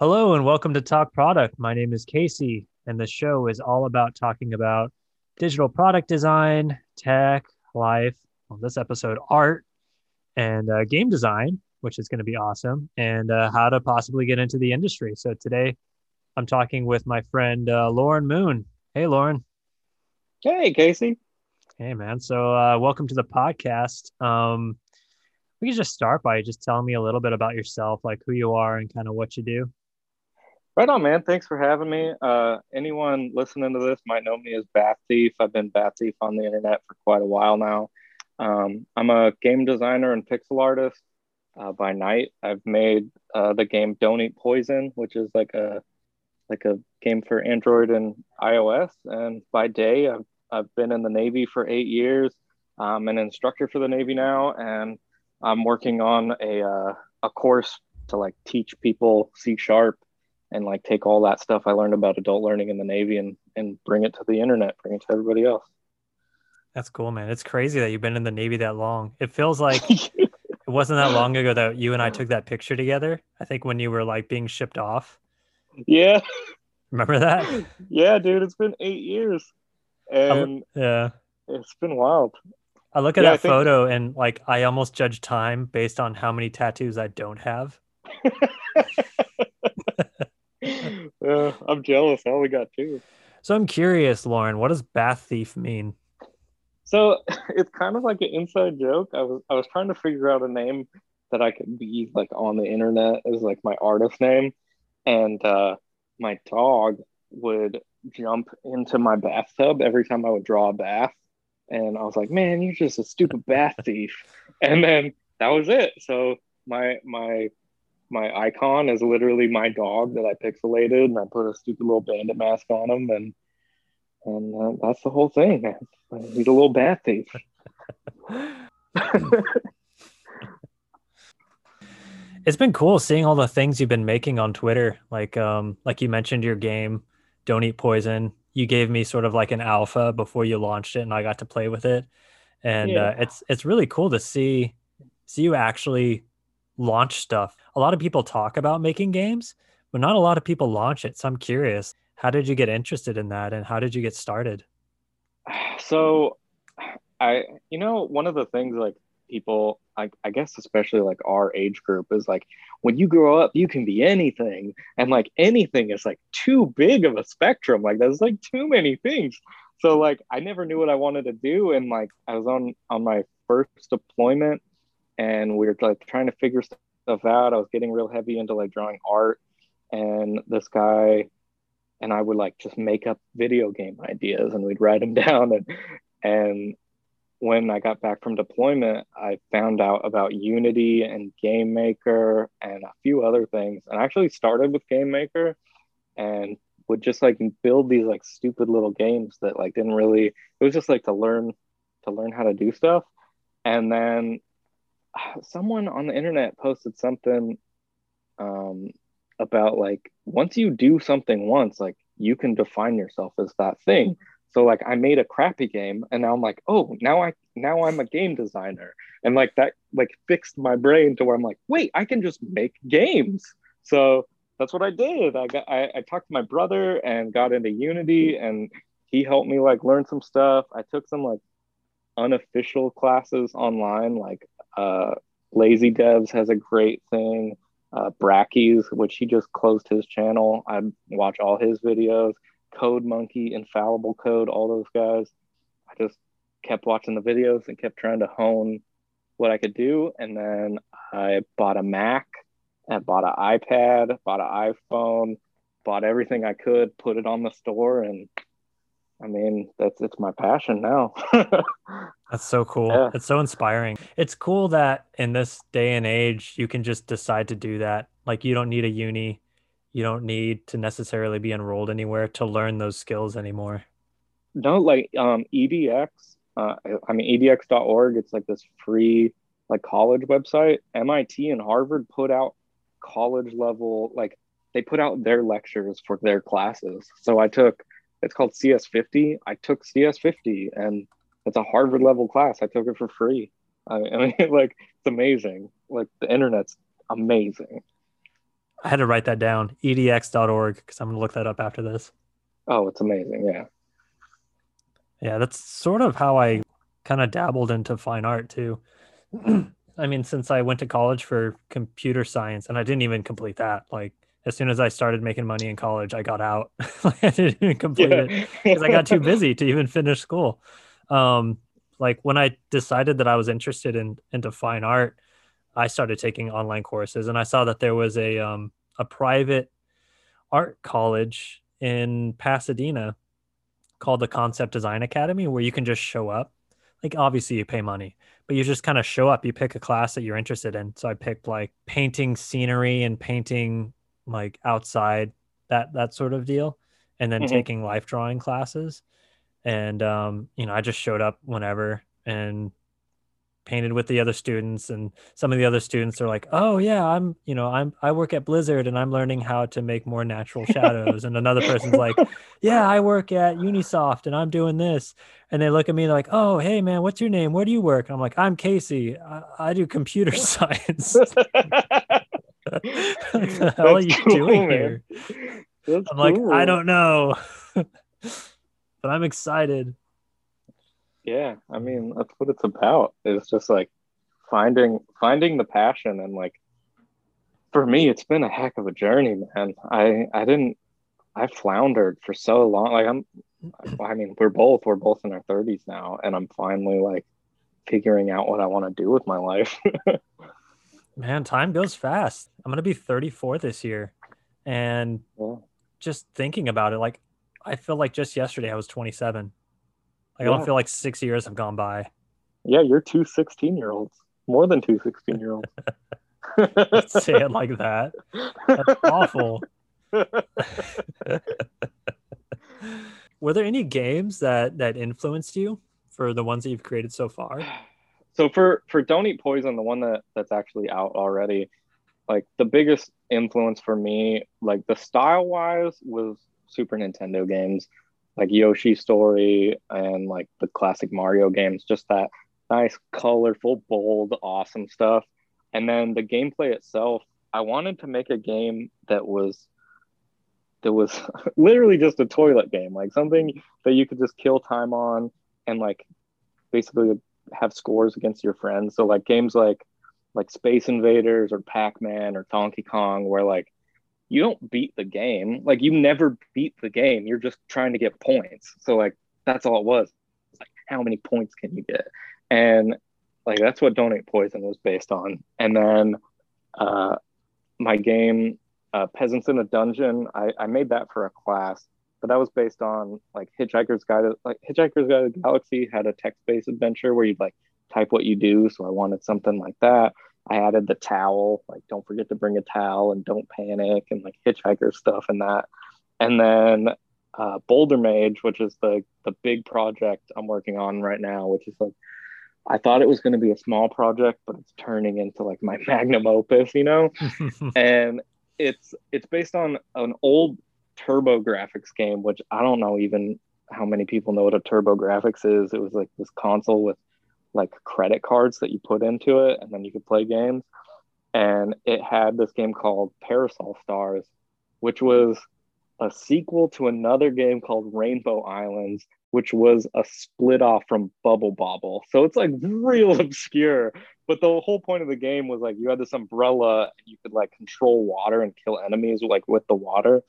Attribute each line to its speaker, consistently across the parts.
Speaker 1: Hello and welcome to Talk Product. My name is Casey, and the show is all about talking about digital product design, tech, life. On this episode, art and uh, game design, which is going to be awesome, and uh, how to possibly get into the industry. So today, I'm talking with my friend uh, Lauren Moon. Hey, Lauren.
Speaker 2: Hey, Casey.
Speaker 1: Hey, man. So uh, welcome to the podcast. Um, we can just start by just telling me a little bit about yourself, like who you are and kind of what you do.
Speaker 2: Right on, man. Thanks for having me. Uh, anyone listening to this might know me as Bath Thief. I've been Bath Thief on the internet for quite a while now. Um, I'm a game designer and pixel artist uh, by night. I've made uh, the game Don't Eat Poison, which is like a like a game for Android and iOS. And by day, I've I've been in the Navy for eight years. I'm an instructor for the Navy now, and I'm working on a uh, a course to like teach people C sharp and like take all that stuff I learned about adult learning in the Navy and and bring it to the internet, bring it to everybody else.
Speaker 1: That's cool, man. It's crazy that you've been in the Navy that long. It feels like it wasn't that long ago that you and I took that picture together. I think when you were like being shipped off.
Speaker 2: Yeah.
Speaker 1: Remember that?
Speaker 2: Yeah, dude. It's been eight years. And
Speaker 1: yeah.
Speaker 2: It's been wild.
Speaker 1: I look at yeah, that think... photo and like I almost judge time based on how many tattoos I don't have.
Speaker 2: uh, I'm jealous. I only got two.
Speaker 1: So I'm curious, Lauren, what does bath thief mean?
Speaker 2: So it's kind of like an inside joke. I was I was trying to figure out a name that I could be like on the internet as like my artist name, and uh, my dog would jump into my bathtub every time I would draw a bath, and I was like, "Man, you're just a stupid bath thief," and then that was it. So my my my icon is literally my dog that I pixelated and I put a stupid little bandit mask on him and and uh, that's the whole thing. Man. He's a little bat thief.
Speaker 1: it's been cool seeing all the things you've been making on Twitter. Like um like you mentioned your game, Don't Eat Poison. You gave me sort of like an alpha before you launched it and I got to play with it. And yeah. uh, it's it's really cool to see see you actually launch stuff. A lot of people talk about making games, but not a lot of people launch it. So I'm curious, how did you get interested in that and how did you get started?
Speaker 2: So I you know, one of the things like people I, I guess especially like our age group is like when you grow up you can be anything and like anything is like too big of a spectrum like there's like too many things so like i never knew what i wanted to do and like i was on on my first deployment and we were like trying to figure stuff out. I was getting real heavy into like drawing art, and this guy and I would like just make up video game ideas, and we'd write them down. And and when I got back from deployment, I found out about Unity and Game Maker and a few other things. And I actually started with Game Maker and would just like build these like stupid little games that like didn't really it was just like to learn to learn how to do stuff. And then someone on the internet posted something um, about like once you do something once, like you can define yourself as that thing. So like I made a crappy game and now I'm like, oh, now I now I'm a game designer. And like that like fixed my brain to where I'm like, wait, I can just make games. So that's what I did. I got I, I talked to my brother and got into Unity and he helped me like learn some stuff. I took some like unofficial classes online, like uh, Lazy Devs has a great thing. Uh, Brackeys, which he just closed his channel. I watch all his videos. Code Monkey, Infallible Code, all those guys. I just kept watching the videos and kept trying to hone what I could do. And then I bought a Mac, and bought an iPad, bought an iPhone, bought everything I could, put it on the store, and I mean, that's it's my passion now.
Speaker 1: that's so cool. Yeah. It's so inspiring. It's cool that in this day and age you can just decide to do that. Like you don't need a uni, you don't need to necessarily be enrolled anywhere to learn those skills anymore.
Speaker 2: No, like um EDX, uh, I mean edx.org, it's like this free like college website. MIT and Harvard put out college level like they put out their lectures for their classes. So I took it's called CS50. I took CS50 and it's a Harvard level class. I took it for free. I, I mean, like, it's amazing. Like, the internet's amazing.
Speaker 1: I had to write that down. edx.org because I'm gonna look that up after this.
Speaker 2: Oh, it's amazing. Yeah.
Speaker 1: Yeah, that's sort of how I kind of dabbled into fine art too. I mean, since I went to college for computer science and I didn't even complete that. Like as soon as I started making money in college, I got out. like I didn't even complete yeah. it because I got too busy to even finish school. Um, like when I decided that I was interested in into fine art, I started taking online courses and I saw that there was a um, a private art college in Pasadena called the Concept Design Academy where you can just show up. Like obviously you pay money, but you just kind of show up. You pick a class that you're interested in. So I picked like painting scenery and painting like outside that that sort of deal and then mm-hmm. taking life drawing classes. And um, you know i just showed up whenever and painted with the other students and some of the other students are like oh yeah i'm you know i'm i work at blizzard and i'm learning how to make more natural shadows. And another person's like yeah i work at Ubisoft and i'm doing this. And they look at me like oh hey man what's your name? Where do you work? And i'm like i'm casey. I, I do computer science what the hell are you cool, doing man. here? That's I'm like, I don't know, but I'm excited.
Speaker 2: Yeah, I mean, that's what it's about. It's just like finding finding the passion and like for me it's been a heck of a journey man i i didn't i floundered for so long like i'm i mean we're both we're both in our 30s now and i'm finally like figuring out what i want to do with my life
Speaker 1: Man, time goes fast. I'm gonna be 34 this year, and yeah. just thinking about it, like I feel like just yesterday I was 27. Like yeah. I don't feel like six years have gone by.
Speaker 2: Yeah, you're two 16 year olds, more than two 16 year olds.
Speaker 1: say it like that. That's awful. Were there any games that that influenced you for the ones that you've created so far?
Speaker 2: so for for don't eat poison the one that that's actually out already like the biggest influence for me like the style wise was super nintendo games like yoshi story and like the classic mario games just that nice colorful bold awesome stuff. And then the gameplay itself i wanted to make a game that was that was literally just a toilet game like something that you could just kill time on and like basically have scores against your friends. So like games like like Space Invaders or Pac-Man or Donkey Kong where like you don't beat the game. Like you never beat the game. You're just trying to get points. So like that's all it was. It's like how many points can you get? And like that's what Don't Poison was based on. And then uh my game uh, Peasants in a Dungeon, I, I made that for a class but that was based on like Hitchhiker's Guide. to, Like Hitchhiker's Guide to the Galaxy had a text-based adventure where you'd like type what you do. So I wanted something like that. I added the towel, like don't forget to bring a towel and don't panic, and like Hitchhiker stuff and that. And then uh, Boulder Mage, which is the the big project I'm working on right now, which is like I thought it was going to be a small project, but it's turning into like my magnum opus, you know. and it's it's based on an old TurboGrafx game, which I don't know even how many people know what a TurboGrafx is. It was like this console with like credit cards that you put into it and then you could play games. And it had this game called Parasol Stars, which was a sequel to another game called Rainbow Islands, which was a split off from Bubble Bobble. So it's like real obscure. But the whole point of the game was like you had this umbrella and you could like control water and kill enemies like with the water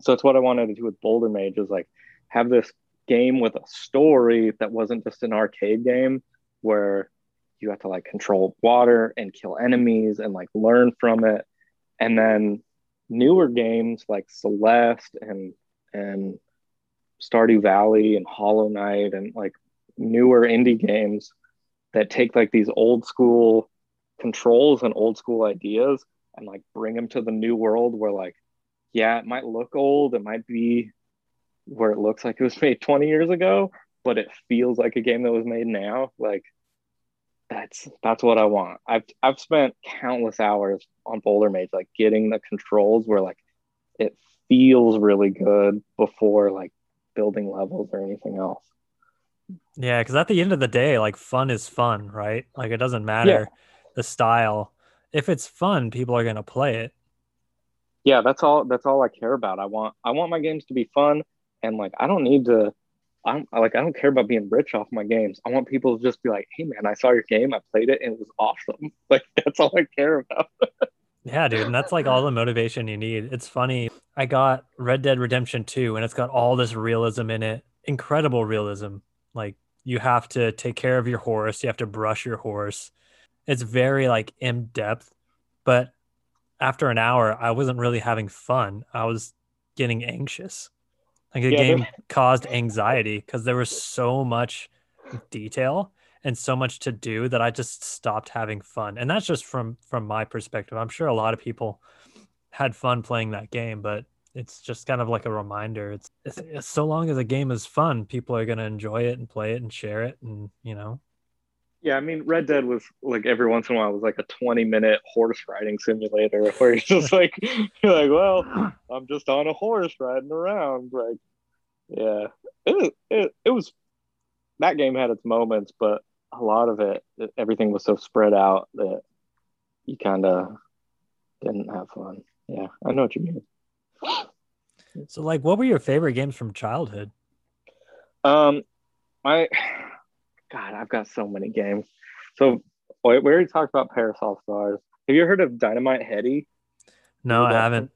Speaker 2: so it's what I wanted to do with Boulder Mage is like have this game with a story that wasn't just an arcade game where you have to like control water and kill enemies and like learn from it. And then newer games like Celeste and and Stardew Valley and Hollow Knight and like newer indie games that take like these old school controls and old school ideas and like bring them to the new world where like yeah, it might look old. It might be where it looks like it was made 20 years ago, but it feels like a game that was made now. Like that's that's what I want. I've I've spent countless hours on Boulder Mage, like getting the controls where like it feels really good before like building levels or anything else.
Speaker 1: Yeah, because at the end of the day, like fun is fun, right? Like it doesn't matter yeah. the style. If it's fun, people are gonna play it
Speaker 2: yeah, that's all. That's all I care about. I want I want my games to be fun, and like I don't need to. I'm like I don't care about being rich off my games. I want people to just be like, "Hey man, I saw your game. I played it, and it was awesome." Like that's all I care about.
Speaker 1: yeah, dude, and that's like all the motivation you need. It's funny. I got Red Dead Redemption 2 and it's got all this realism in it. Incredible realism. Like you have to take care of your horse, you have to brush your horse. It's very like in depth, but after an hour, I wasn't really having fun. I was getting anxious. Like the yeah, game caused anxiety because there was so much detail and so much to do that I just stopped having fun. And that's just from from my perspective. I'm sure a lot of people had fun playing that game, but it's just kind of like a reminder. It's, it's, it's so long as a game is fun, people are going to enjoy it and play it and share it, and you know.
Speaker 2: Yeah, I mean, Red Dead was like every once in a while was like a 20 minute horse riding simulator where you're just like, you're like, well, I'm just on a horse riding around. Like, yeah, it, it, it was that game had its moments, but a lot of it, everything was so spread out that you kind of didn't have fun. Yeah, I know what you mean.
Speaker 1: So, like, what were your favorite games from childhood?
Speaker 2: Um, I, God, I've got so many games. So, we already talked about Parasol Stars. Have you heard of Dynamite Headdy?
Speaker 1: No, I haven't.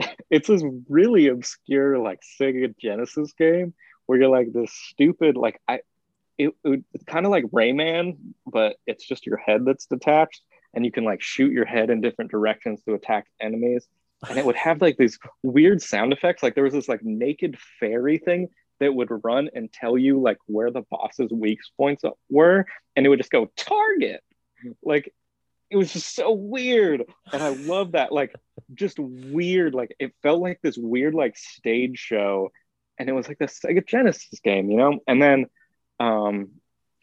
Speaker 2: It's this really obscure, like Sega Genesis game where you're like this stupid, like I, it, it it's kind of like Rayman, but it's just your head that's detached, and you can like shoot your head in different directions to attack enemies and it would have like these weird sound effects. Like there was this like naked fairy thing that would run and tell you like where the boss's weak points were, and it would just go target. Like it was just so weird, and I love that. Like just weird. Like it felt like this weird like stage show, and it was like the Sega Genesis game, you know. And then um,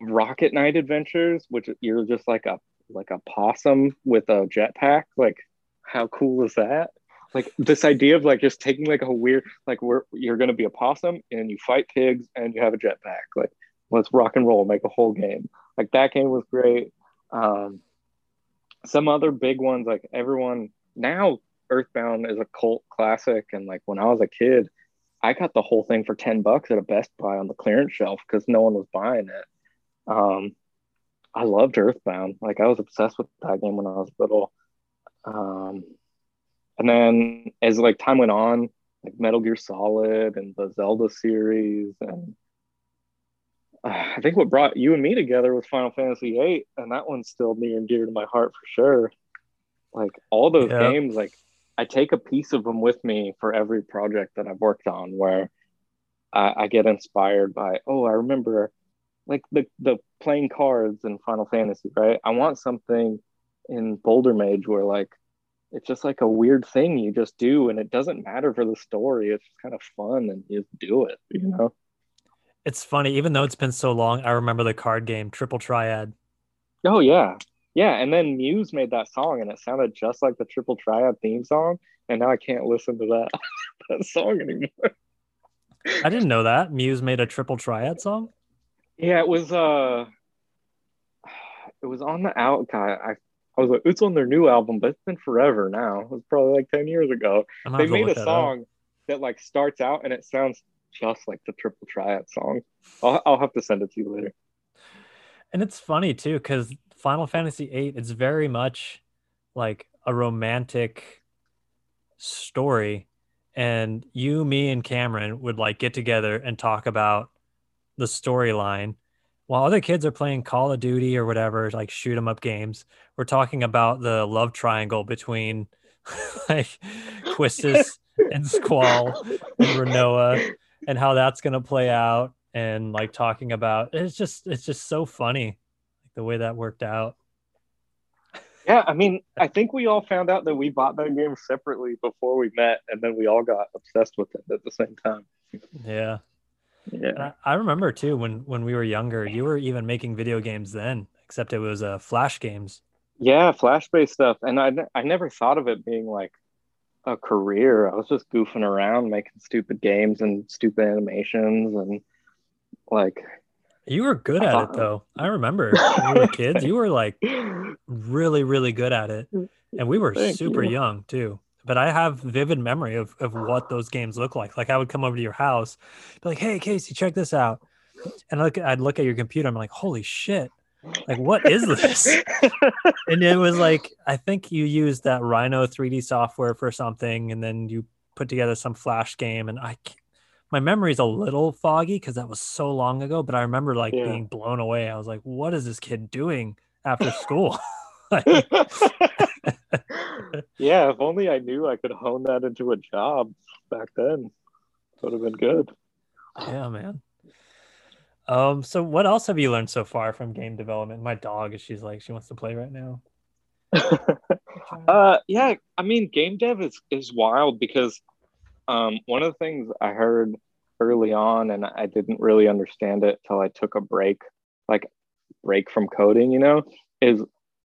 Speaker 2: Rocket Knight Adventures, which you're just like a like a possum with a jetpack. Like how cool is that? Like this idea of like just taking like a weird like where you're gonna be a possum and you fight pigs and you have a jetpack. Like let's rock and roll, make a whole game. Like that game was great. Um, some other big ones like everyone now Earthbound is a cult classic, and like when I was a kid, I got the whole thing for ten bucks at a Best Buy on the clearance shelf because no one was buying it. Um, I loved Earthbound. Like I was obsessed with that game when I was little. Um, and then as like time went on, like Metal Gear Solid and the Zelda series, and uh, I think what brought you and me together was Final Fantasy VIII, and that one's still near and dear to my heart for sure. Like all those yeah. games, like I take a piece of them with me for every project that I've worked on, where I, I get inspired by. Oh, I remember like the the playing cards in Final Fantasy, right? I want something in Boulder Mage where like it's just like a weird thing you just do and it doesn't matter for the story. It's just kind of fun and you do it you know?
Speaker 1: It's funny even though it's been so long i remember the card game triple triad.
Speaker 2: Oh yeah. Yeah and then muse made that song and it sounded just like the triple triad theme song and now i can't listen to that that song anymore.
Speaker 1: I didn't know that. Muse made a triple triad song?
Speaker 2: Yeah it was uh it was on the out guy. I I was like, it's on their new album, but it's been forever now. It was probably like 10 years ago. They made a song that, that like starts out and it sounds just like the Triple Triad song. I'll, I'll have to send it to you later.
Speaker 1: And it's funny too, because Final Fantasy VIII, it's very much like a romantic story. And you, me, and Cameron would like get together and talk about the storyline while other kids are playing Call of Duty or whatever, like shoot 'em up games, we're talking about the love triangle between like Quistis and Squall and Rinoa and how that's gonna play out and like talking about it's just it's just so funny like the way that worked out.
Speaker 2: Yeah, I mean, I think we all found out that we bought that game separately before we met, and then we all got obsessed with it at the same time.
Speaker 1: Yeah. Yeah. I, remember too when when we were younger, you were even making video games then, except it was uh, flash games.
Speaker 2: Yeah, flash based stuff, and I I never thought of it being like a career. I was just goofing around, making stupid games and stupid animations, and like.
Speaker 1: You were good at it though. I remember when we were kids. You were like really, really good at it, and we were super you. young too. But I have vivid memory of, of what those games look like. Like I would come over to your house, be like, "Hey, Casey, check this out," and I look, I'd look at your computer. I'm like, "Holy shit! Like, what is this?" and it was like, I think you used that Rhino 3D software for something, and then you put together some Flash game. And I, my memory is a little foggy because that was so long ago. But I remember like yeah. being blown away. I was like, "What is this kid doing after school?"
Speaker 2: yeah, if only I knew I could hone that into a job back then. It would have been good.
Speaker 1: Yeah, man. Um, so what else have you learned so far from game development? My dog is she's like she wants to play right now.
Speaker 2: uh yeah, I mean game dev is is wild because um one of the things I heard early on and I didn't really understand it till I took a break, like break from coding, you know, is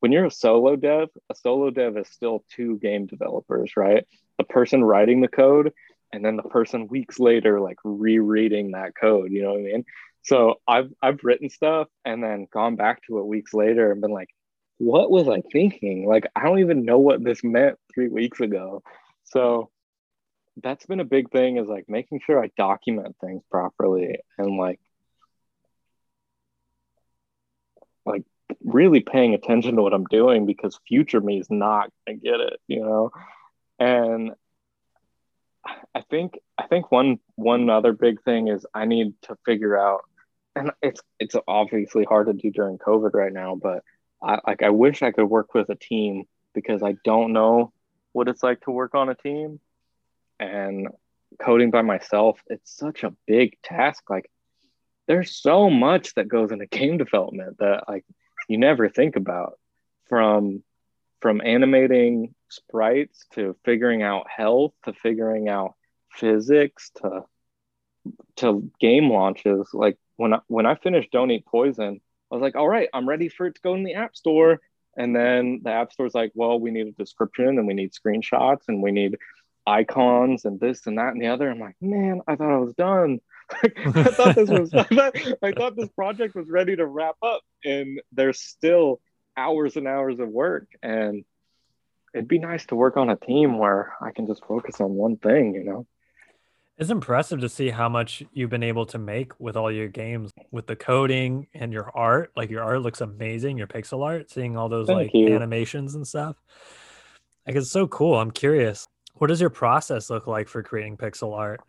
Speaker 2: when you're a solo dev, a solo dev is still two game developers, right? The person writing the code and then the person weeks later like rereading that code, you know what I mean? So I've I've written stuff and then gone back to it weeks later and been like, what was I thinking? Like I don't even know what this meant 3 weeks ago. So that's been a big thing is like making sure I document things properly and like like really paying attention to what I'm doing because future me is not gonna get it, you know. And I think I think one one other big thing is I need to figure out, and it's it's obviously hard to do during COVID right now, but I like I wish I could work with a team because I don't know what it's like to work on a team, and coding by myself it's such a big task. Like there's so much that goes into game development that like you never think about from from animating sprites to figuring out health to figuring out physics to to game launches. Like when I, when I finished don't eat poison i was like all right i'm ready for it to go in the app store. And then the app store's like well we need a description and we need screenshots and we need icons and this and that and the other. I'm like man i thought i was done I thought this was I thought, I thought this project was ready to wrap up and there's still hours and hours of work and it'd be nice to work on a team where I can just focus on one thing, you know.
Speaker 1: It's impressive to see how much you've been able to make with all your games, with the coding and your art. Like your art looks amazing, your pixel art, seeing all those Thank like you. animations and stuff. Like it's so cool. I'm curious. What does your process look like for creating pixel art?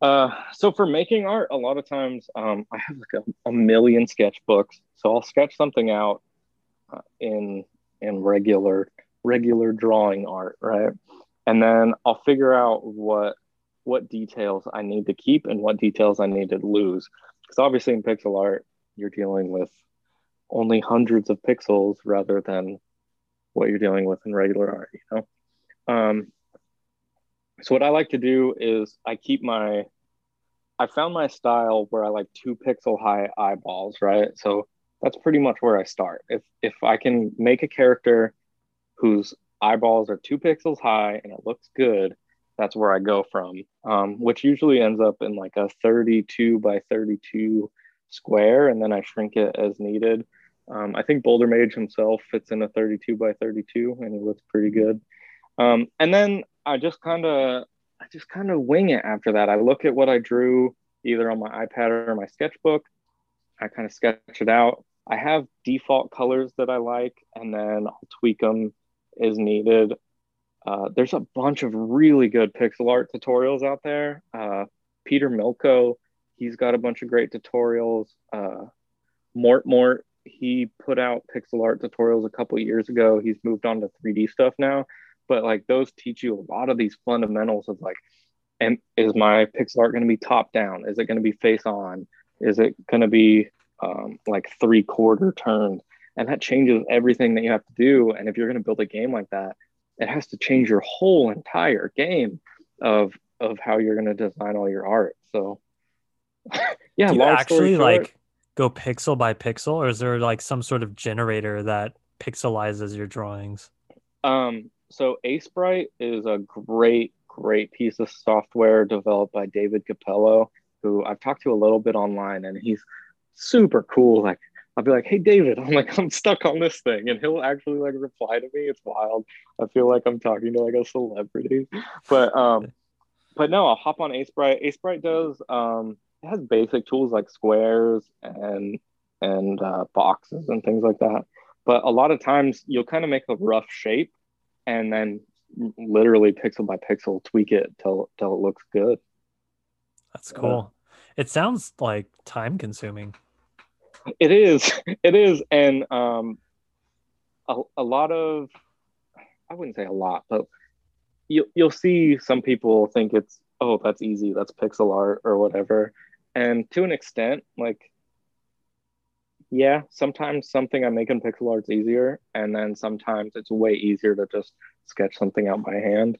Speaker 2: Uh, so for making art, a lot of times um, I have like a, a, million sketchbooks. So I'll sketch something out uh, in in regular regular drawing art, right? And then I'll figure out what what details I need to keep and what details I need to lose. Because obviously in pixel art, you're dealing with only hundreds of pixels rather than what you're dealing with in regular art, you know. Um, so what I like to do is I keep my I found my style where I like two pixel high eyeballs, right? So that's pretty much where I start. If if I can make a character whose eyeballs are two pixels high and it looks good, that's where I go from. Um, which usually ends up in like a 32 by 32 square, and then I shrink it as needed. Um, I think Boulder Mage himself fits in a 32 by 32, and he looks pretty good. Um, and then I just kind of I just kind of wing it after that. I look at what I drew either on my iPad or my sketchbook. I kind of sketch it out. I have default colors that I like, and then I'll tweak them as needed. Uh, there's a bunch of really good pixel art tutorials out there. Uh, Peter Milko, he's got a bunch of great tutorials. Uh, Mort Mort, he put out pixel art tutorials a couple years ago. He's moved on to 3D stuff now but like those teach you a lot of these fundamentals of like and is my pixel art going to be top down? Is it going to be face on? Is it going to be um, like three quarter turned? And that changes everything that you have to do. And if you're going to build a game like that it has to change your whole entire game of of how you're going to design all your art. So
Speaker 1: yeah do you actually like go pixel by pixel or is there like some sort of generator that pixelizes your drawings?
Speaker 2: Um so Aseprite is a great, great piece of software developed by David Capello, who I've talked to a little bit online, and he's super cool. Like, I'll be like, "Hey, David," I'm like, "I'm stuck on this thing," and he'll actually like reply to me. It's wild. I feel like I'm talking to like a celebrity, but um, but no, I'll hop on Aseprite. Aseprite does um, it has basic tools like squares and and uh, boxes and things like that. But a lot of times you'll kind of make a rough shape, and then literally pixel by pixel tweak it till till it looks good.
Speaker 1: That's cool. Uh, it sounds like time consuming.
Speaker 2: It is. It is. And um, a, a lot of, I wouldn't say a lot, but you, you'll see some people think it's, oh, that's easy. That's pixel art or whatever. And to an extent, like, yeah, sometimes something I make in pixel art's easier. And then sometimes it's way easier to just sketch something out by hand.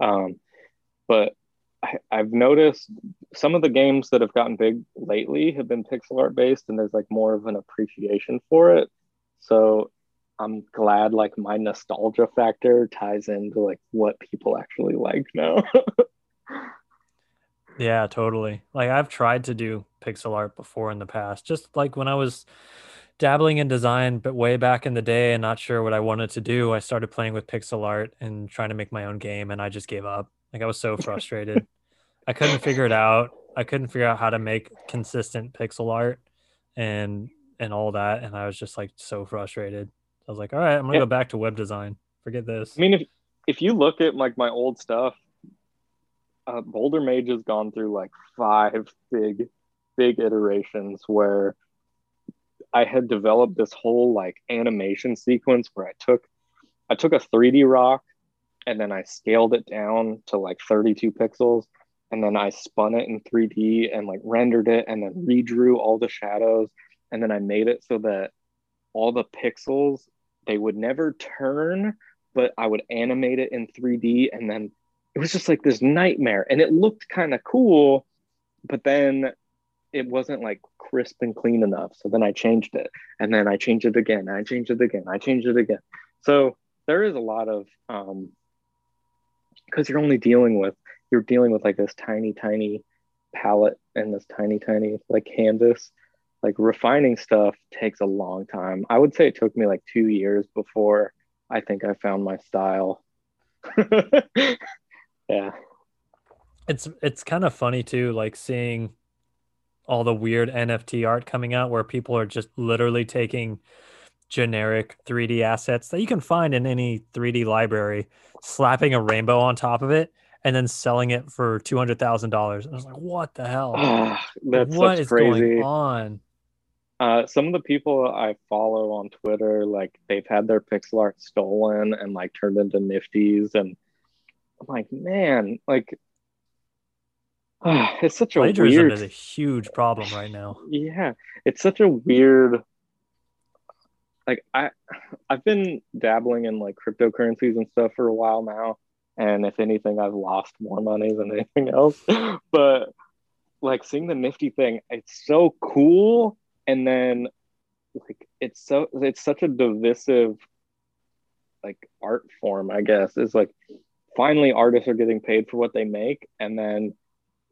Speaker 2: Um, but I, have noticed some of the games that have gotten big lately have been pixel art based, and there's like more of an appreciation for it. So I'm glad like my nostalgia factor ties into like what people actually like now.
Speaker 1: yeah, totally. Like I've tried to do pixel art before in the past, just like when I was dabbling in design, but way back in the day and not sure what I wanted to do, I started playing with pixel art and trying to make my own game, and I just gave up. Like I was so frustrated. I couldn't figure it out. I couldn't figure out how to make consistent pixel art and and all that. And I was just like so frustrated. I was like, all right, I'm gonna yeah. go back to web design. Forget this.
Speaker 2: I mean, if if you look at like my old stuff, uh, Boulder Mage has gone through like five big, big iterations where I had developed this whole like animation sequence where I took I took a 3D rock and then I scaled it down to like 32 pixels. And then I spun it in 3D and like rendered it and then redrew all the shadows. And then I made it so that all the pixels, they would never turn, but I would animate it in 3D. And then it was just like this nightmare. And it looked kind of cool, but then it wasn't like crisp and clean enough. So then I changed it. And then I changed it again. I changed it again. I changed it again. So there is a lot of um, because you're only dealing with you're dealing with like this tiny tiny palette and this tiny tiny like canvas like refining stuff takes a long time i would say it took me like two years before i think i found my style yeah
Speaker 1: it's it's kind of funny too like seeing all the weird nft art coming out where people are just literally taking generic 3D assets that you can find in any 3D library, slapping a rainbow on top of it, and then selling it for two hundred thousand dollars. I was like, "What the hell?
Speaker 2: that's what is crazy. going on?" Uh, some of the people I follow on Twitter, like they've had their pixel art stolen and like turned into nifties, and I'm like, man, like uh, it's such a plagiarism weird...
Speaker 1: is a huge problem right now.
Speaker 2: Yeah, it's such a weird like I I've been dabbling in like cryptocurrencies and stuff for a while now. And if anything, I've lost more money than anything else. but like seeing the nifty thing, it's so cool. And then like it's so it's such a divisive like art form, I guess. Is like finally artists are getting paid for what they make and then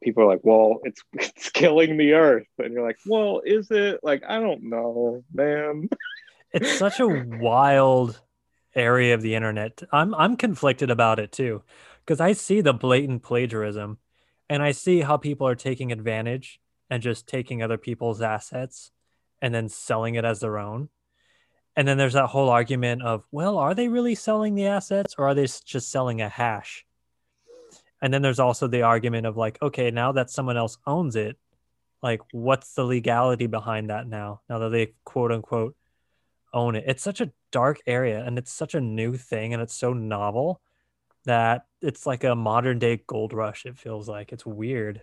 Speaker 2: people are like, well, it's it's killing the earth. And you're like, well, is it? Like, I don't know, man.
Speaker 1: it's such a wild area of the internet. I'm I'm conflicted about it too, because I see the blatant plagiarism, and I see how people are taking advantage and just taking other people's assets and then selling it as their own. And then there's that whole argument of, well, are they really selling the assets or are they just selling a hash? And then there's also the argument of like, okay, now that someone else owns it, like what's the legality behind that now? Now that they quote unquote own it. It's such a dark area and it's such a new thing and it's so novel that it's like a modern day gold rush. It feels like it's weird.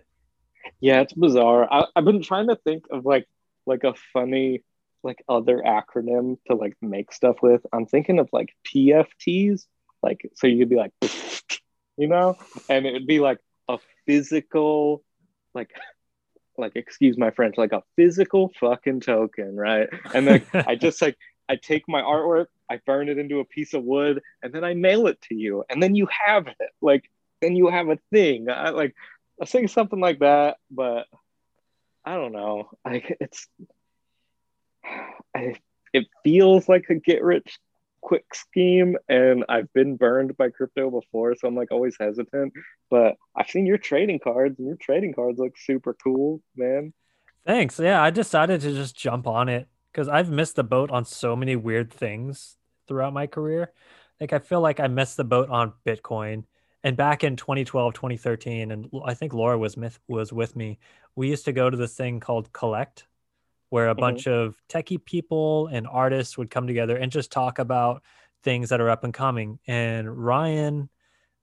Speaker 2: Yeah, it's bizarre. I, I've been trying to think of like like a funny like other acronym to like make stuff with. I'm thinking of like PFTs, like so you'd be like, you know, and it would be like a physical, like like excuse my French, like a physical fucking token, right? And then I just like I take my artwork, I burn it into a piece of wood, and then I mail it to you, and then you have it. Like, then you have a thing. I like, I say something like that, but I don't know. Like, it's I, it feels like a get rich quick scheme and I've been burned by crypto before, so I'm like always hesitant. But I've seen your trading cards and your trading cards look super cool, man.
Speaker 1: Thanks. Yeah, I decided to just jump on it because I've missed the boat on so many weird things throughout my career. Like I feel like I missed the boat on Bitcoin. And back in 2012, 2013, and I think Laura was was with me. We used to go to this thing called Collect, where a mm-hmm. bunch of techie people and artists would come together and just talk about things that are up and coming. And Ryan,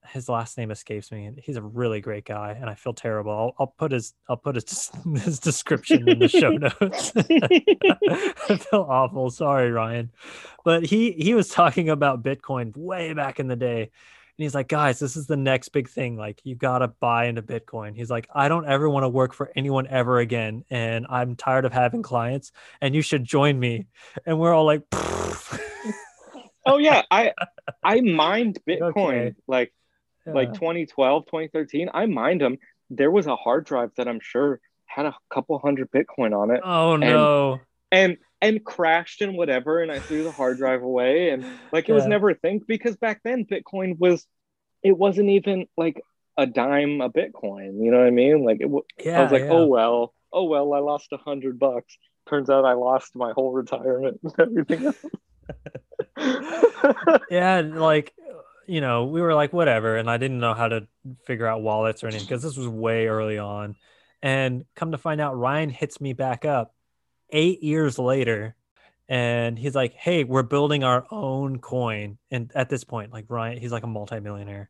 Speaker 1: his last name escapes me. He's a really great guy, and I feel terrible. I'll, I'll put his I'll put his, his description in the show notes. I feel awful. Sorry, Ryan, but he he was talking about Bitcoin way back in the day, he's like, guys, this is the next big thing. Like, you got to buy into Bitcoin. He's like, I don't ever want to work for anyone ever again. And I'm tired of having clients, and you should join me. And we're all like,
Speaker 2: oh, yeah. I, I mined Bitcoin okay. like, yeah. like 2012, 2013. I mined them. There was a hard drive that I'm sure had a couple hundred Bitcoin on it.
Speaker 1: Oh, no.
Speaker 2: And, and crashed and whatever and i threw the hard drive away and like it yeah. was never a thing because back then bitcoin was it wasn't even like a dime a bitcoin you know what i mean like it, yeah, i was like yeah. oh well oh well i lost a hundred bucks turns out i lost my whole retirement and everything
Speaker 1: yeah like you know we were like whatever and i didn't know how to figure out wallets or anything because this was way early on and come to find out ryan hits me back up eight years later and he's like hey we're building our own coin. And at this point like ryan he's like a multimillionaire.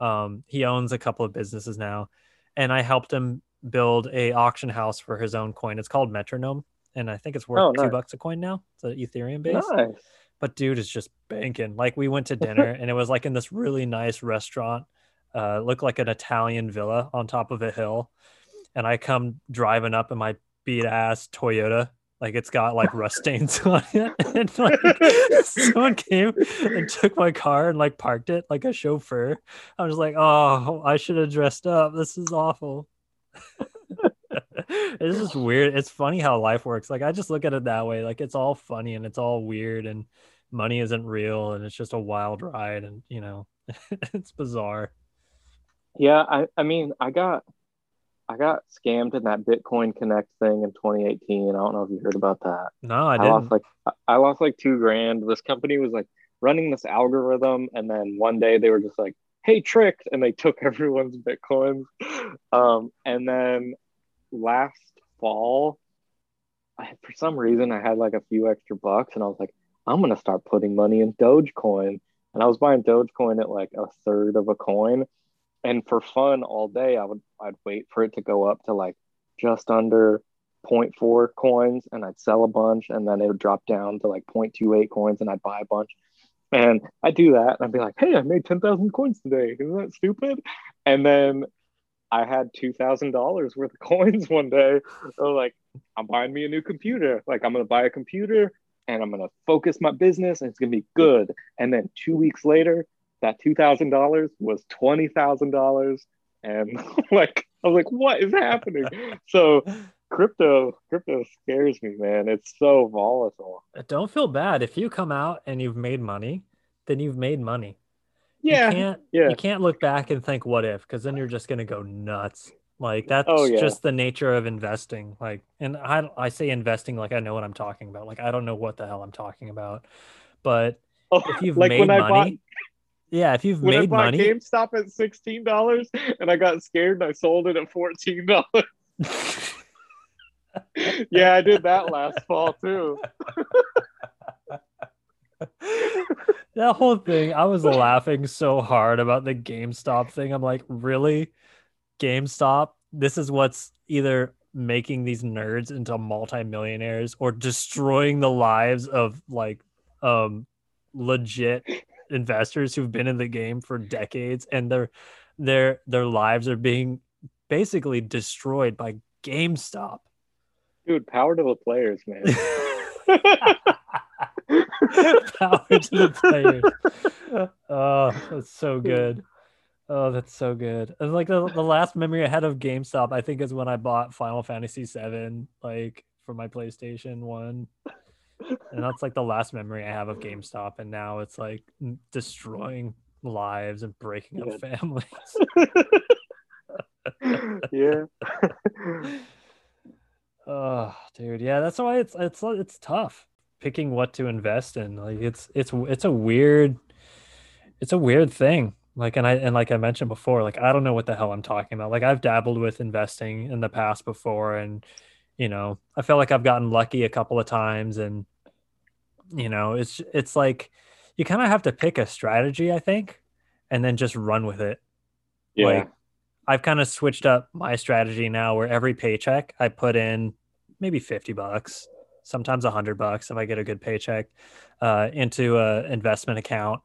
Speaker 1: Um, he owns a couple of businesses now and i helped him build a auction house for his own coin. It's called metronome and i think it's worth oh, nice. two bucks a coin now. It's an ethereum base. Nice. but dude is just banking. Like we went to dinner and it was like in this really nice restaurant uh looked like an italian villa on top of a hill. And i come driving up in my beat ass Toyota. Like it's got like rust stains on it. And like someone came and took my car and like parked it like a chauffeur. I was like, oh, I should have dressed up. This is awful. it's just weird. It's funny how life works. Like I just look at it that way. Like it's all funny and it's all weird and money isn't real and it's just a wild ride and you know, it's bizarre.
Speaker 2: Yeah, I I mean, I got I got scammed in that Bitcoin Connect thing in 2018. I don't know if you heard about that.
Speaker 1: No, I didn't. I
Speaker 2: lost like I lost like two grand. This company was like running this algorithm, and then one day they were just like, "Hey, tricked," and they took everyone's bitcoins. Um, and then last fall, I, for some reason, I had like a few extra bucks, and I was like, "I'm gonna start putting money in Dogecoin." And I was buying Dogecoin at like a third of a coin and for fun all day i would i'd wait for it to go up to like just under 0.4 coins and i'd sell a bunch and then it would drop down to like 0.28 coins and i'd buy a bunch. And i'd do that and i'd be like hey i made 10000 coins today. Isn't that stupid? And then i had $2000 worth of coins one day. So like i'm buying me a new computer. Like i'm gonna buy a computer and i'm gonna focus my business and it's gonna be good. And then two weeks later that two thousand dollars was twenty thousand dollars, and like I was like, what is happening? so crypto crypto scares me, man. It's so volatile.
Speaker 1: Uh, don't feel bad if you come out and you've made money, then you've made money.
Speaker 2: Yeah,
Speaker 1: you can't,
Speaker 2: yeah.
Speaker 1: You can't look back and think what if, because then you're just gonna go nuts. Like that's oh, yeah. just the nature of investing. Like, and I I say investing like I know what I'm talking about. Like I don't know what the hell I'm talking about, but oh, if you've like made money, bought, yeah, if you've when made I bought money,
Speaker 2: GameStop at sixteen dollars, and I got scared and I sold it at fourteen dollars. yeah, I did that last fall too.
Speaker 1: that whole thing, I was laughing so hard about the GameStop thing. I'm like, really, GameStop? This is what's either making these nerds into multimillionaires or destroying the lives of like um legit investors who've been in the game for decades and their their their lives are being basically destroyed by GameStop.
Speaker 2: Dude, power to the players, man.
Speaker 1: power to the players. Oh, that's so good. Oh, that's so good. And like the, the last memory I had of GameStop, I think is when I bought Final Fantasy VII, like for my PlayStation One. And that's like the last memory I have of GameStop. And now it's like destroying lives and breaking up families.
Speaker 2: yeah.
Speaker 1: oh, dude. Yeah, that's why it's it's it's tough picking what to invest in. Like it's it's it's a weird it's a weird thing. Like and I and like I mentioned before, like I don't know what the hell I'm talking about. Like I've dabbled with investing in the past before and you know, I feel like I've gotten lucky a couple of times and you know, it's it's like you kind of have to pick a strategy, I think, and then just run with it.
Speaker 2: Yeah.
Speaker 1: Like I've kind of switched up my strategy now where every paycheck I put in maybe 50 bucks, sometimes a hundred bucks if I get a good paycheck uh, into a investment account.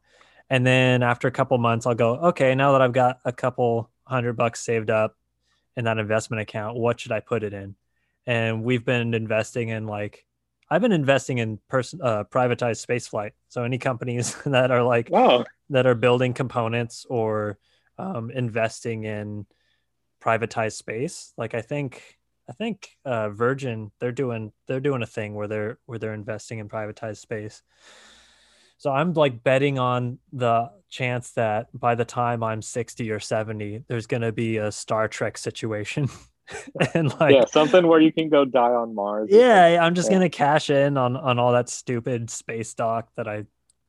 Speaker 1: And then after a couple months, I'll go, okay, now that I've got a couple hundred bucks saved up in that investment account, what should I put it in? And we've been investing in like I've been investing in person uh, privatized space flight. So any companies that are like
Speaker 2: wow.
Speaker 1: that are building components or um, investing in privatized space. Like I think I think uh, Virgin they're doing they're doing a thing where they're where they're investing in privatized space. So I'm like betting on the chance that by the time I'm 60 or 70, there's going to be a Star Trek situation
Speaker 2: and like yeah something where you can go die on mars
Speaker 1: yeah i'm just yeah. gonna cash in on on all that stupid space stock that i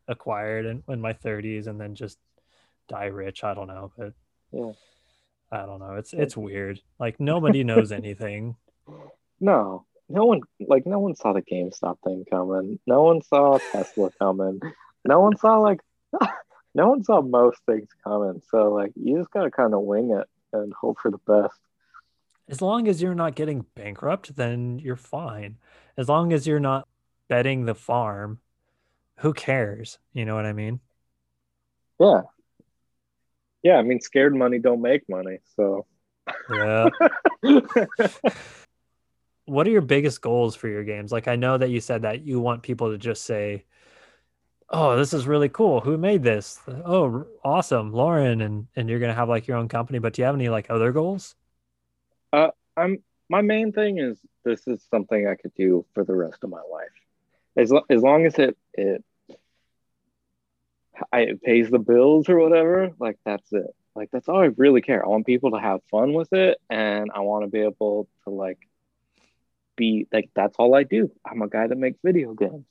Speaker 1: acquired in, in my 30s and then just die rich. I don't know but
Speaker 2: yeah.
Speaker 1: I don't know. It's it's weird. Like nobody knows anything.
Speaker 2: No. No one like no one saw the gamestop thing coming. No one saw tesla coming. No one saw like no one saw most things coming. So like you just gotta kind of wing it and hope for the best
Speaker 1: as long as you're not getting bankrupt, then you're fine. As long as you're not betting the farm, who cares? You know what I mean?
Speaker 2: Yeah. Yeah, I mean scared money don't make money, so
Speaker 1: Yeah. what are your biggest goals for your games? Like I know that you said that you want people to just say, "Oh, this is really cool. Who made this? Oh, awesome, Lauren." And and you're going to have like your own company, but do you have any like other goals?
Speaker 2: Uh, I'm my main thing is this is something I could do for the rest of my life, as as long as it it I, it pays the bills or whatever. Like that's it. Like that's all I really care. I want people to have fun with it, and I want to be able to like be like that's all I do. I'm a guy that makes video games,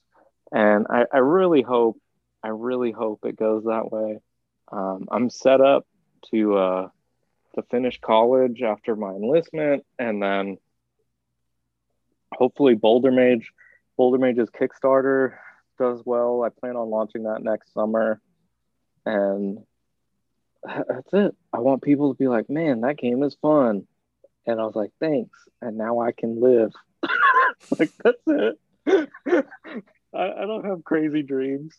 Speaker 2: and I, I really hope I really hope it goes that way. Um, I'm set up to uh, to finish college after my enlistment and then hopefully Boulder Mage Boulder Mage's Kickstarter does well. I plan on launching that next summer. And that's it. I want people to be like, man, that game is fun. And I was like, thanks. And now I can live. like, that's it. I, I don't have crazy dreams.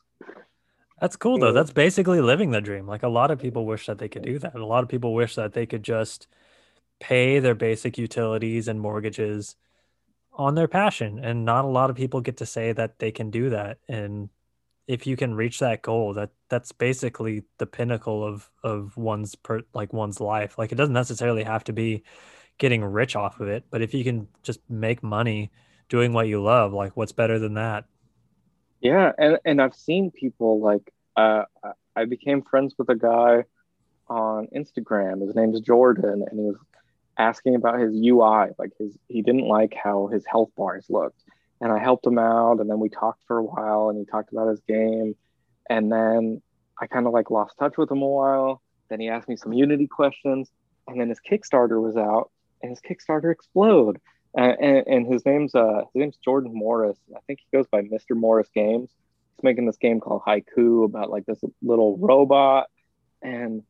Speaker 1: That's cool though. That's basically living the dream. Like a lot of people wish that they could do that. A lot of people wish that they could just pay their basic utilities and mortgages on their passion and not a lot of people get to say that they can do that and if you can reach that goal that that's basically the pinnacle of of one's per like one's life like it doesn't necessarily have to be getting rich off of it but if you can just make money doing what you love like what's better than that
Speaker 2: yeah, and and I've seen people like uh, I became friends with a guy on Instagram. His name's Jordan, and he was asking about his UI. Like his he didn't like how his health bars looked, and I helped him out. And then we talked for a while, and he talked about his game, and then I kind of like lost touch with him a while. Then he asked me some Unity questions, and then his Kickstarter was out, and his Kickstarter exploded and, and his name's uh his name's Jordan Morris. I think he goes by Mr. Morris Games. He's making this game called Haiku about like this little robot, and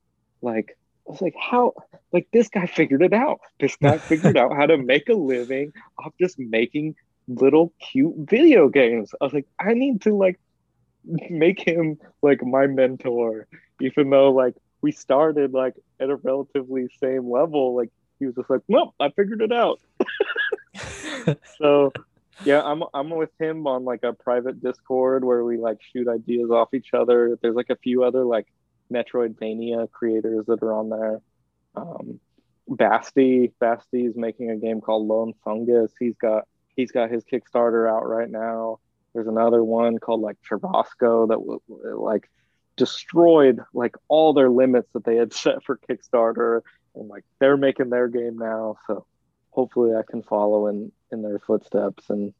Speaker 2: like I was like, how like this guy figured it out. This guy figured out how to make a living off just making little cute video games. I was like, I need to like make him like my mentor, even though like we started like at a relatively same level. Like he was just like, nope, I figured it out. so yeah, I'm I'm with him on like a private Discord where we like shoot ideas off each other. There's like a few other like Metroidvania creators that are on there. Um, Basti Basti is making a game called Lone Fungus. He's got he's got his Kickstarter out right now. There's another one called like Churrasco that like destroyed like all their limits that they had set for Kickstarter, and like they're making their game now. So hopefully, I can follow in in their footsteps and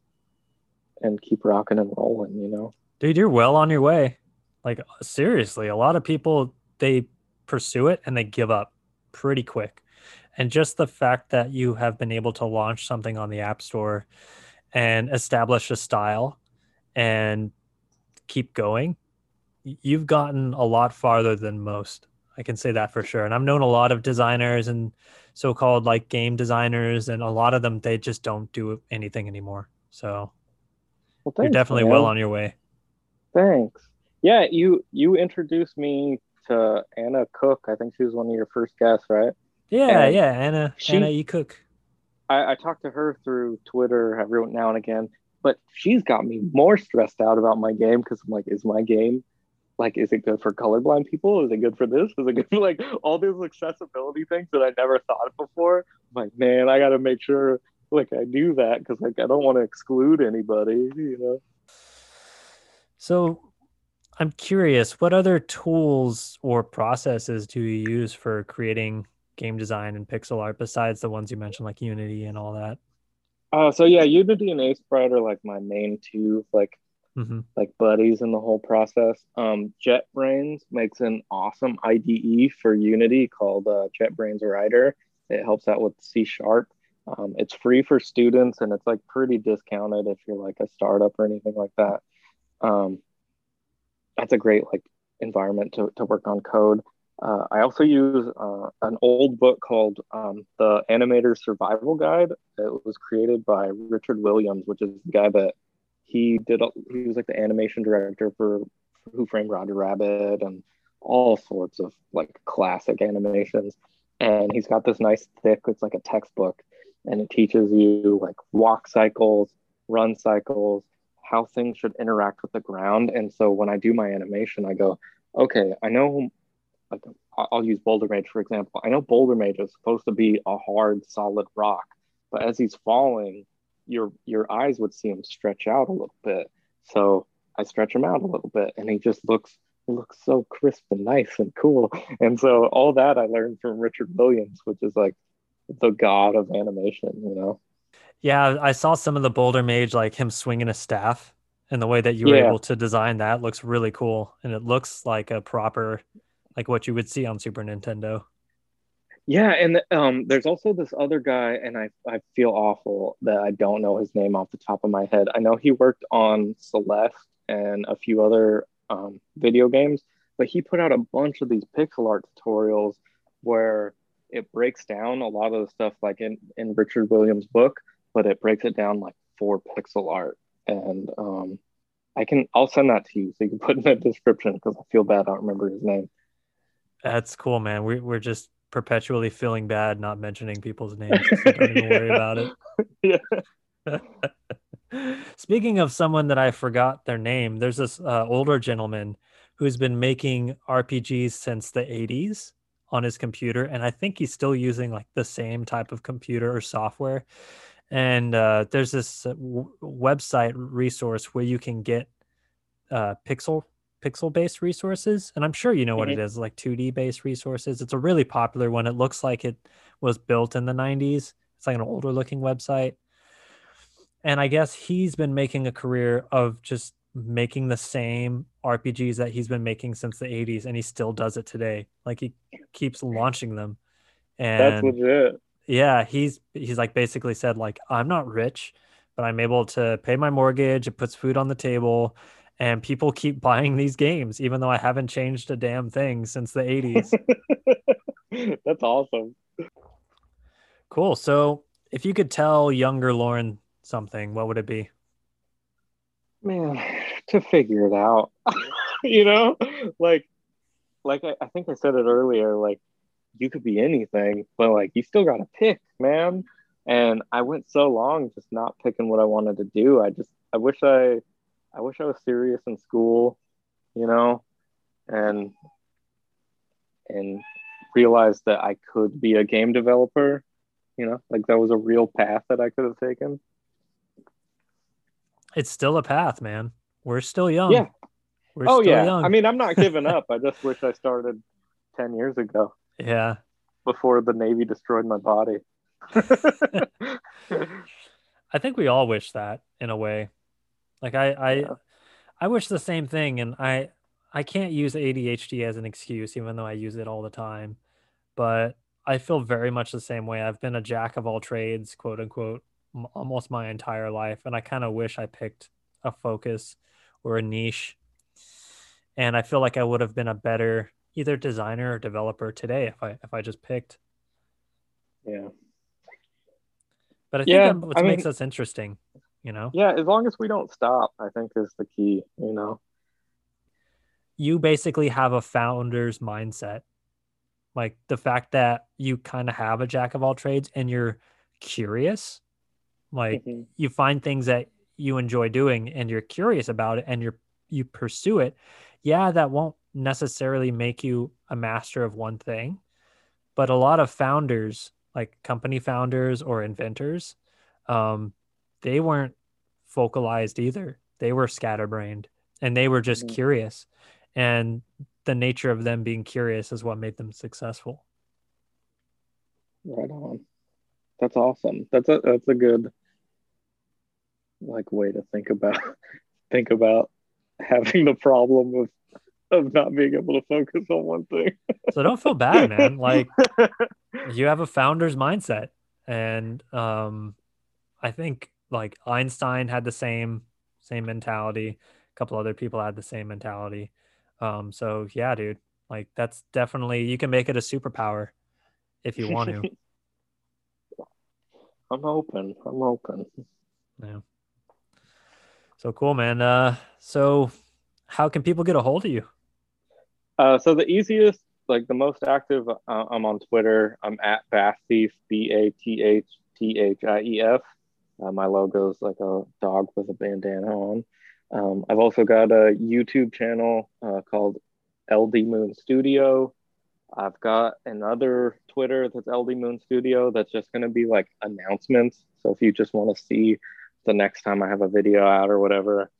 Speaker 2: and keep rocking and rolling. You know,
Speaker 1: dude, you're well on your way. Like seriously, a lot of people they pursue it and they give up pretty quick. And just the fact that you have been able to launch something on the App Store and establish a style and keep going, you've gotten a lot farther than most. I can say that for sure. And I've known a lot of designers and so-called like game designers, and a lot of them they just don't do anything anymore. So well, thanks, you're definitely man. well on your way.
Speaker 2: Thanks. Yeah, you you introduced me to Anna Cook. I think she was one of your first guests, right?
Speaker 1: Yeah, and yeah, Anna she, Anna E. Cook.
Speaker 2: I, I talked to her through Twitter every now and again, but she's got me more stressed out about my game because I'm like, is my game like is it good for colorblind people? Is it good for this? Is it good for like all these accessibility things that I never thought of before? I'm like, man, I gotta make sure like I do that because like I don't want to exclude anybody, you know.
Speaker 1: So I'm curious, what other tools or processes do you use for creating game design and pixel art besides the ones you mentioned, like Unity and all that?
Speaker 2: Uh, so yeah, Unity and Aseprite are like my main two, like mm-hmm. like buddies in the whole process. Um, JetBrains makes an awesome IDE for Unity called uh, JetBrains Rider. It helps out with C Sharp. Um, it's free for students and it's like pretty discounted if you're like a startup or anything like that. Um, that's a great like environment to, to work on code. Uh, I also use uh, an old book called um, The Animator Survival Guide. It was created by Richard Williams, which is the guy that he did. He was like the animation director for Who Framed Roger Rabbit and all sorts of like classic animations. And he's got this nice thick, it's like a textbook, and it teaches you like walk cycles, run cycles, how things should interact with the ground. And so when I do my animation, I go, okay, I know like I'll use Boulder Mage for example. I know Boulder Mage is supposed to be a hard, solid rock, but as he's falling, your your eyes would see him stretch out a little bit. So I stretch him out a little bit, and he just looks he looks so crisp and nice and cool. And so all that I learned from Richard Williams, which is like the god of animation, you know.
Speaker 1: Yeah, I saw some of the Boulder Mage, like him swinging a staff, and the way that you were yeah. able to design that looks really cool, and it looks like a proper like what you would see on Super Nintendo.
Speaker 2: Yeah, and um, there's also this other guy, and I, I feel awful that I don't know his name off the top of my head. I know he worked on Celeste and a few other um, video games, but he put out a bunch of these pixel art tutorials where it breaks down a lot of the stuff like in, in Richard Williams' book, but it breaks it down like for pixel art. And um, I can I'll send that to you so you can put in the description because I feel bad I don't remember his name.
Speaker 1: That's cool, man. We, we're just perpetually feeling bad not mentioning people's names. So don't even worry about it. Yeah. Speaking of someone that I forgot their name, there's this uh, older gentleman who's been making RPGs since the 80s on his computer. And I think he's still using like the same type of computer or software. And uh, there's this uh, w- website resource where you can get uh, pixel pixel based resources and i'm sure you know what mm-hmm. it is like 2d based resources. It's a really popular one. It looks like it was built in the 90s it's like an older looking website. And i guess he's been making a career of just making the same rpgs that he's been making since the 80s and he still does it today. Like he keeps launching them. And
Speaker 2: that's legit.
Speaker 1: yeah he's he's like basically said like i'm not rich but i'm able to pay my mortgage it puts food on the table and people keep buying these games even though I haven't changed a damn thing since the 80s.
Speaker 2: That's awesome.
Speaker 1: Cool. So, if you could tell younger Lauren something, what would it be?
Speaker 2: Man, to figure it out. you know, like like I, I think I said it earlier, like you could be anything, but like you still got to pick, man. And I went so long just not picking what I wanted to do. I just I wish I I wish I was serious in school, you know, and and realized that I could be a game developer, you know, like that was a real path that I could have taken.
Speaker 1: it's still a path, man. We're still young.
Speaker 2: Yeah.
Speaker 1: We're
Speaker 2: oh yeah.
Speaker 1: young.
Speaker 2: I mean, I'm not giving up. I just wish I started ten years ago
Speaker 1: yeah.
Speaker 2: before the Navy destroyed my body.
Speaker 1: I think we all wish that in a way. Like I I
Speaker 2: Yeah.
Speaker 1: I wish the same thing and I I can't use ADHD as an excuse even though I use it all the time. But I feel very much the same way. I've been a jack of all trades, quote unquote, m- almost my entire life and I kind of wish I picked a focus or a niche. And I feel like I would have been a better either designer or developer today if I if I just picked.
Speaker 2: yeah.
Speaker 1: But I think
Speaker 2: Yeah,
Speaker 1: that what
Speaker 2: I
Speaker 1: makes
Speaker 2: mean-
Speaker 1: us interesting, you know.
Speaker 2: Yeah, as long as we don't stop, I think is the key, you know.
Speaker 1: you basically have a founder's mindset. Like the fact that you kind of have a jack of all trades and you're curious, like
Speaker 2: Mhm.
Speaker 1: you find things that you enjoy doing and you're curious about it and you're you pursue it. Yeah, that won't necessarily make you a master of one thing, but a lot of founders, like company founders or inventors, um, they weren't focalized either. They were scatterbrained and they were just
Speaker 2: Mhm.
Speaker 1: curious. And the nature of them being curious is what made them successful.
Speaker 2: Right on. That's awesome. That's a that's a good like way to think about think about having the problem of of not being able to focus on one thing.
Speaker 1: So don't feel bad, man. Like you have a founder's mindset. And um I think like Einstein had the same same mentality. A couple other people had the same mentality. Um so yeah, dude. Like that's definitely you can make it a superpower if you want to.
Speaker 2: I'm open. I'm open.
Speaker 1: yeah. So cool, man. Uh so how can people get a hold of you?
Speaker 2: Uh, so the easiest, like the most active, uh, I'm on Twitter. I'm at Bath Thief, B A T H T H I E F. Uh, my logo is like a dog with a bandana on. Um, I've also got a YouTube channel uh, called LD Moon Studio. I've got another Twitter that's LD Moon Studio that's just going to be like announcements. So if you just want to see the next time I have a video out or whatever.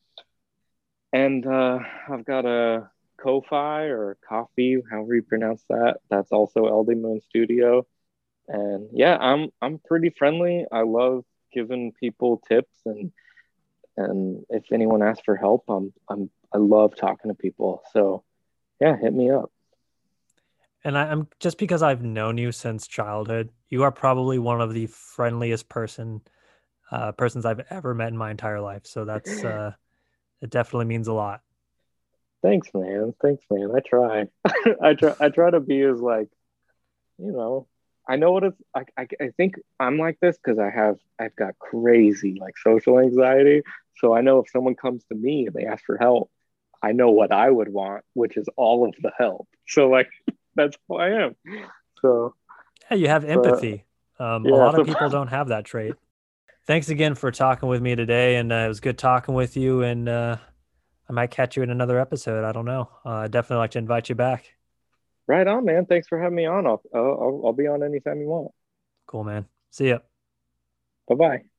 Speaker 2: And uh, I've got a Ko-fi or Coffee, however you pronounce that. That's also LD Moon Studio. And yeah, I'm I'm pretty friendly. I love giving people tips and and if anyone asks for help, I'm I'm I love talking to people. So yeah, hit me up.
Speaker 1: And I, I'm just because I've known you since childhood, you are probably one of the friendliest person uh, persons I've ever met in my entire life. So that's uh, it definitely means a lot.
Speaker 2: Thanks, man. Thanks, man. I try. I try. I try to be as like, you know, I know what it's. I I, I think I'm like this because I have I've got crazy like social anxiety. So I know if someone comes to me and they ask for help, I know what I would want, which is all of the help. So like, that's who I am. So
Speaker 1: Yeah, you have empathy. Um, a
Speaker 2: yeah,
Speaker 1: lot of people don't have that trait. Thanks again for talking with me today, and uh, it was good talking with you. And uh, I might catch you in another episode. I don't know. Uh, I'd definitely like to invite you back.
Speaker 2: Right on, man. Thanks for having me on. I'll I'll, I'll be on anytime you want.
Speaker 1: Cool, man. See ya.
Speaker 2: Bye bye.